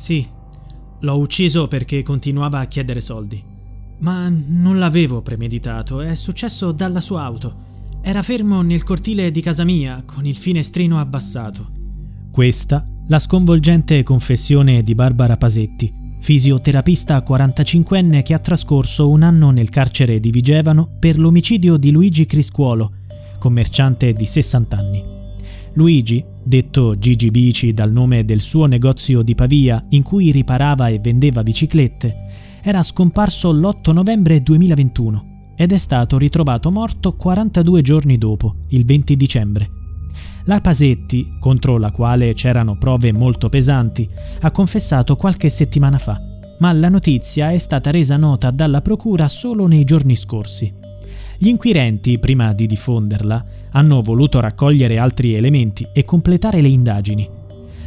Sì, l'ho ucciso perché continuava a chiedere soldi. Ma non l'avevo premeditato, è successo dalla sua auto. Era fermo nel cortile di casa mia, con il finestrino abbassato. Questa la sconvolgente confessione di Barbara Pasetti, fisioterapista 45enne che ha trascorso un anno nel carcere di Vigevano per l'omicidio di Luigi Criscuolo, commerciante di 60 anni. Luigi, detto Gigi Bici dal nome del suo negozio di Pavia in cui riparava e vendeva biciclette, era scomparso l'8 novembre 2021 ed è stato ritrovato morto 42 giorni dopo, il 20 dicembre. La Pasetti, contro la quale c'erano prove molto pesanti, ha confessato qualche settimana fa, ma la notizia è stata resa nota dalla Procura solo nei giorni scorsi. Gli inquirenti, prima di diffonderla, hanno voluto raccogliere altri elementi e completare le indagini.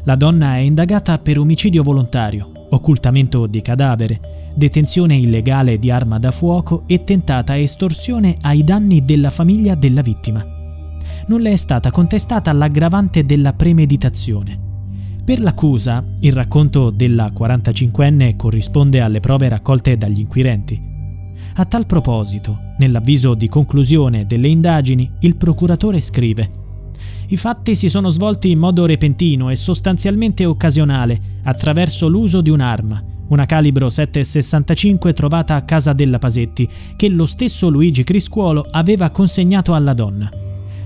La donna è indagata per omicidio volontario, occultamento di cadavere, detenzione illegale di arma da fuoco e tentata estorsione ai danni della famiglia della vittima non le è stata contestata l'aggravante della premeditazione. Per l'accusa, il racconto della 45enne corrisponde alle prove raccolte dagli inquirenti. A tal proposito, nell'avviso di conclusione delle indagini, il procuratore scrive i fatti si sono svolti in modo repentino e sostanzialmente occasionale, attraverso l'uso di un'arma, una calibro 7,65 trovata a casa della Pasetti, che lo stesso Luigi Criscuolo aveva consegnato alla donna.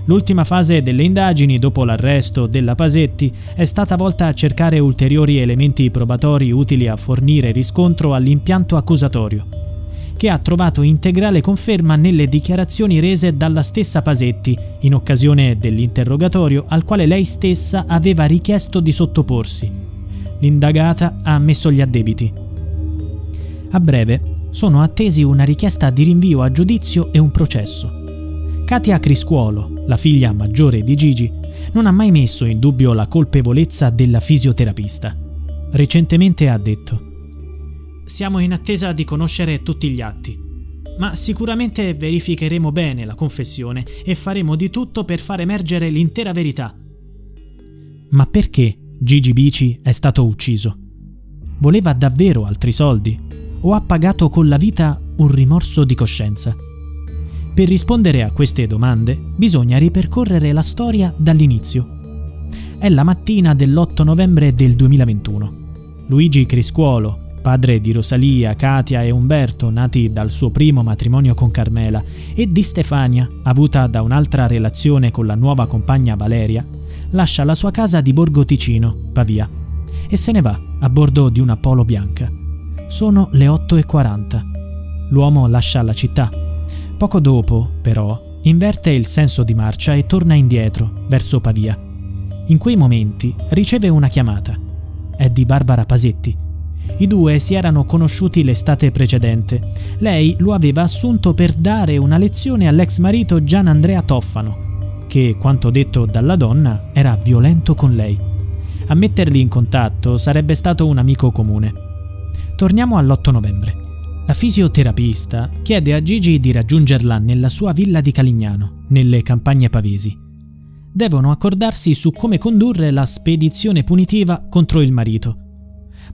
L'ultima fase delle indagini, dopo l'arresto della Pasetti, è stata volta a cercare ulteriori elementi probatori utili a fornire riscontro all'impianto accusatorio, che ha trovato integrale conferma nelle dichiarazioni rese dalla stessa Pasetti in occasione dell'interrogatorio al quale lei stessa aveva richiesto di sottoporsi. L'indagata ha ammesso gli addebiti. A breve sono attesi una richiesta di rinvio a giudizio e un processo. Katia Criscuolo, la figlia maggiore di Gigi, non ha mai messo in dubbio la colpevolezza della fisioterapista. Recentemente ha detto Siamo in attesa di conoscere tutti gli atti, ma sicuramente verificheremo bene la confessione e faremo di tutto per far emergere l'intera verità. Ma perché Gigi Bici è stato ucciso? Voleva davvero altri soldi? O ha pagato con la vita un rimorso di coscienza? Per rispondere a queste domande bisogna ripercorrere la storia dall'inizio. È la mattina dell'8 novembre del 2021. Luigi Criscuolo, padre di Rosalia, Katia e Umberto, nati dal suo primo matrimonio con Carmela, e di Stefania, avuta da un'altra relazione con la nuova compagna Valeria, lascia la sua casa di Borgo Ticino, Pavia, e se ne va a bordo di una polo bianca. Sono le 8.40. L'uomo lascia la città Poco dopo, però, inverte il senso di marcia e torna indietro, verso Pavia. In quei momenti riceve una chiamata. È di Barbara Pasetti. I due si erano conosciuti l'estate precedente. Lei lo aveva assunto per dare una lezione all'ex marito Gian Andrea Toffano, che, quanto detto dalla donna, era violento con lei. A metterli in contatto sarebbe stato un amico comune. Torniamo all'8 novembre. La fisioterapista chiede a Gigi di raggiungerla nella sua villa di Calignano, nelle campagne pavesi. Devono accordarsi su come condurre la spedizione punitiva contro il marito.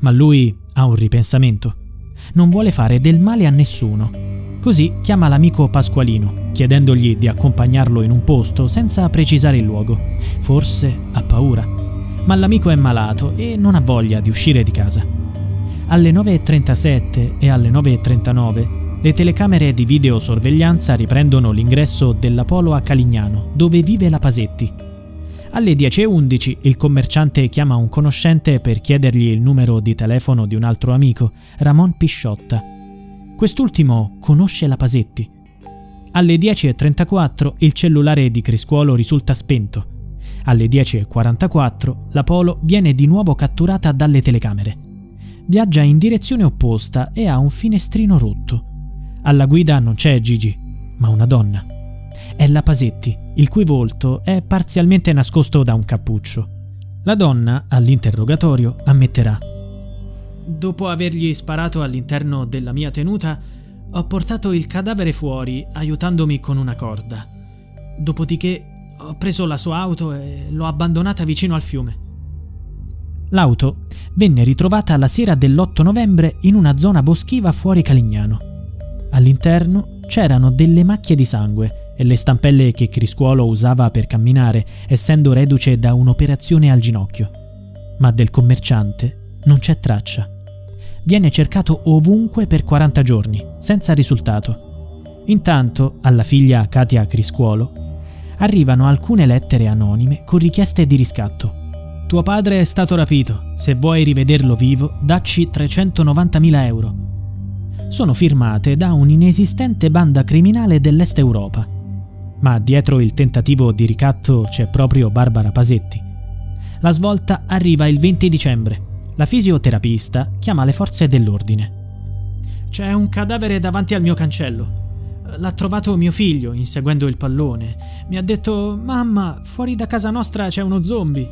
Ma lui ha un ripensamento. Non vuole fare del male a nessuno. Così chiama l'amico Pasqualino, chiedendogli di accompagnarlo in un posto senza precisare il luogo. Forse ha paura. Ma l'amico è malato e non ha voglia di uscire di casa. Alle 9.37 e alle 9.39 le telecamere di videosorveglianza riprendono l'ingresso dell'Apollo a Calignano, dove vive la Pasetti. Alle 10.11 il commerciante chiama un conoscente per chiedergli il numero di telefono di un altro amico, Ramon Pisciotta. Quest'ultimo conosce la Pasetti. Alle 10.34 il cellulare di Criscuolo risulta spento. Alle 10.44 la Polo viene di nuovo catturata dalle telecamere viaggia in direzione opposta e ha un finestrino rotto. Alla guida non c'è Gigi, ma una donna. È la Pasetti, il cui volto è parzialmente nascosto da un cappuccio. La donna, all'interrogatorio, ammetterà. Dopo avergli sparato all'interno della mia tenuta, ho portato il cadavere fuori aiutandomi con una corda. Dopodiché ho preso la sua auto e l'ho abbandonata vicino al fiume. L'auto venne ritrovata la sera dell'8 novembre in una zona boschiva fuori Calignano. All'interno c'erano delle macchie di sangue e le stampelle che Criscuolo usava per camminare, essendo reduce da un'operazione al ginocchio. Ma del commerciante non c'è traccia. Viene cercato ovunque per 40 giorni, senza risultato. Intanto, alla figlia Katia Criscuolo arrivano alcune lettere anonime con richieste di riscatto. Tuo padre è stato rapito, se vuoi rivederlo vivo, dacci 390.000 euro. Sono firmate da un'inesistente banda criminale dell'Est Europa. Ma dietro il tentativo di ricatto c'è proprio Barbara Pasetti. La svolta arriva il 20 dicembre. La fisioterapista chiama le forze dell'ordine. C'è un cadavere davanti al mio cancello. L'ha trovato mio figlio inseguendo il pallone. Mi ha detto: Mamma, fuori da casa nostra c'è uno zombie.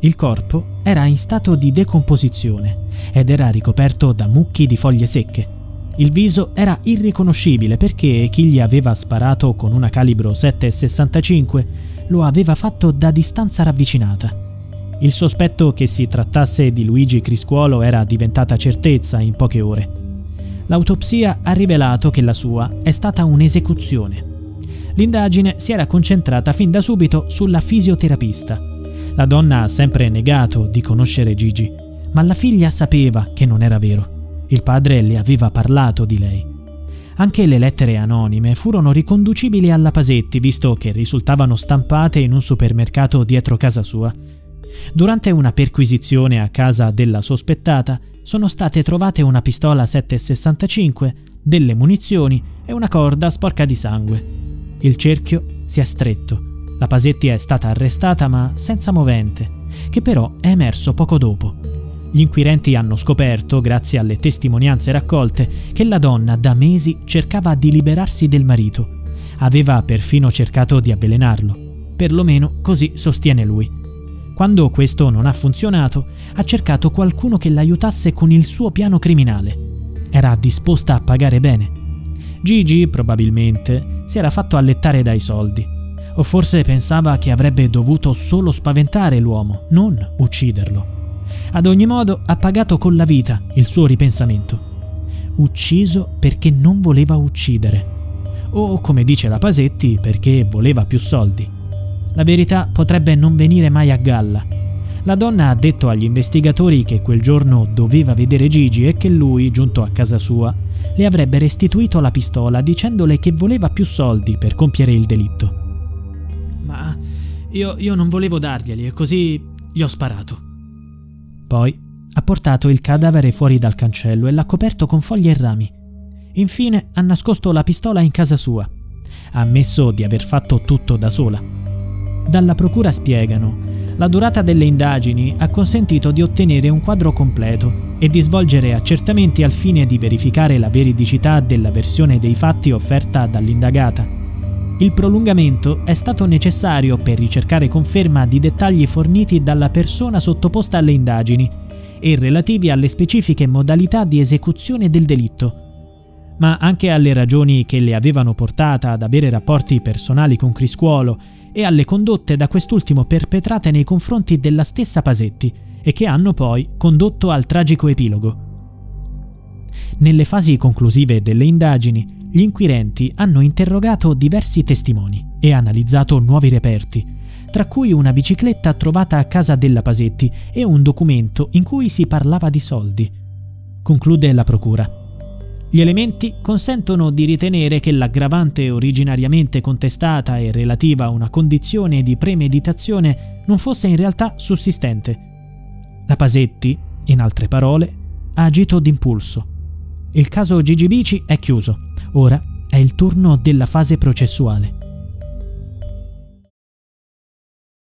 Il corpo era in stato di decomposizione ed era ricoperto da mucchi di foglie secche. Il viso era irriconoscibile perché chi gli aveva sparato con una calibro 7,65 lo aveva fatto da distanza ravvicinata. Il sospetto che si trattasse di Luigi Criscuolo era diventata certezza in poche ore. L'autopsia ha rivelato che la sua è stata un'esecuzione. L'indagine si era concentrata fin da subito sulla fisioterapista. La donna ha sempre negato di conoscere Gigi, ma la figlia sapeva che non era vero. Il padre le aveva parlato di lei. Anche le lettere anonime furono riconducibili alla Pasetti, visto che risultavano stampate in un supermercato dietro casa sua. Durante una perquisizione a casa della sospettata, sono state trovate una pistola 7,65, delle munizioni e una corda sporca di sangue. Il cerchio si è stretto. La Pasetti è stata arrestata ma senza movente, che però è emerso poco dopo. Gli inquirenti hanno scoperto, grazie alle testimonianze raccolte, che la donna da mesi cercava di liberarsi del marito. Aveva perfino cercato di avvelenarlo. Perlomeno così sostiene lui. Quando questo non ha funzionato, ha cercato qualcuno che l'aiutasse con il suo piano criminale. Era disposta a pagare bene. Gigi, probabilmente, si era fatto allettare dai soldi. O forse pensava che avrebbe dovuto solo spaventare l'uomo, non ucciderlo. Ad ogni modo ha pagato con la vita il suo ripensamento. Ucciso perché non voleva uccidere. O, come dice la Pasetti, perché voleva più soldi. La verità potrebbe non venire mai a galla. La donna ha detto agli investigatori che quel giorno doveva vedere Gigi e che lui, giunto a casa sua, le avrebbe restituito la pistola dicendole che voleva più soldi per compiere il delitto. Ma io, io non volevo darglieli e così gli ho sparato. Poi ha portato il cadavere fuori dal cancello e l'ha coperto con foglie e rami. Infine ha nascosto la pistola in casa sua. Ha ammesso di aver fatto tutto da sola dalla Procura spiegano la durata delle indagini ha consentito di ottenere un quadro completo e di svolgere accertamenti al fine di verificare la veridicità della versione dei fatti offerta dall'indagata. Il prolungamento è stato necessario per ricercare conferma di dettagli forniti dalla persona sottoposta alle indagini e relativi alle specifiche modalità di esecuzione del delitto, ma anche alle ragioni che le avevano portata ad avere rapporti personali con Criscuolo e alle condotte da quest'ultimo perpetrate nei confronti della stessa Pasetti e che hanno poi condotto al tragico epilogo. Nelle fasi conclusive delle indagini, gli inquirenti hanno interrogato diversi testimoni e analizzato nuovi reperti, tra cui una bicicletta trovata a casa della Pasetti e un documento in cui si parlava di soldi. Conclude la procura. Gli elementi consentono di ritenere che l'aggravante originariamente contestata e relativa a una condizione di premeditazione non fosse in realtà sussistente. La Pasetti, in altre parole, ha agito d'impulso. Il caso Gigi Bici è chiuso. Ora è il turno della fase processuale.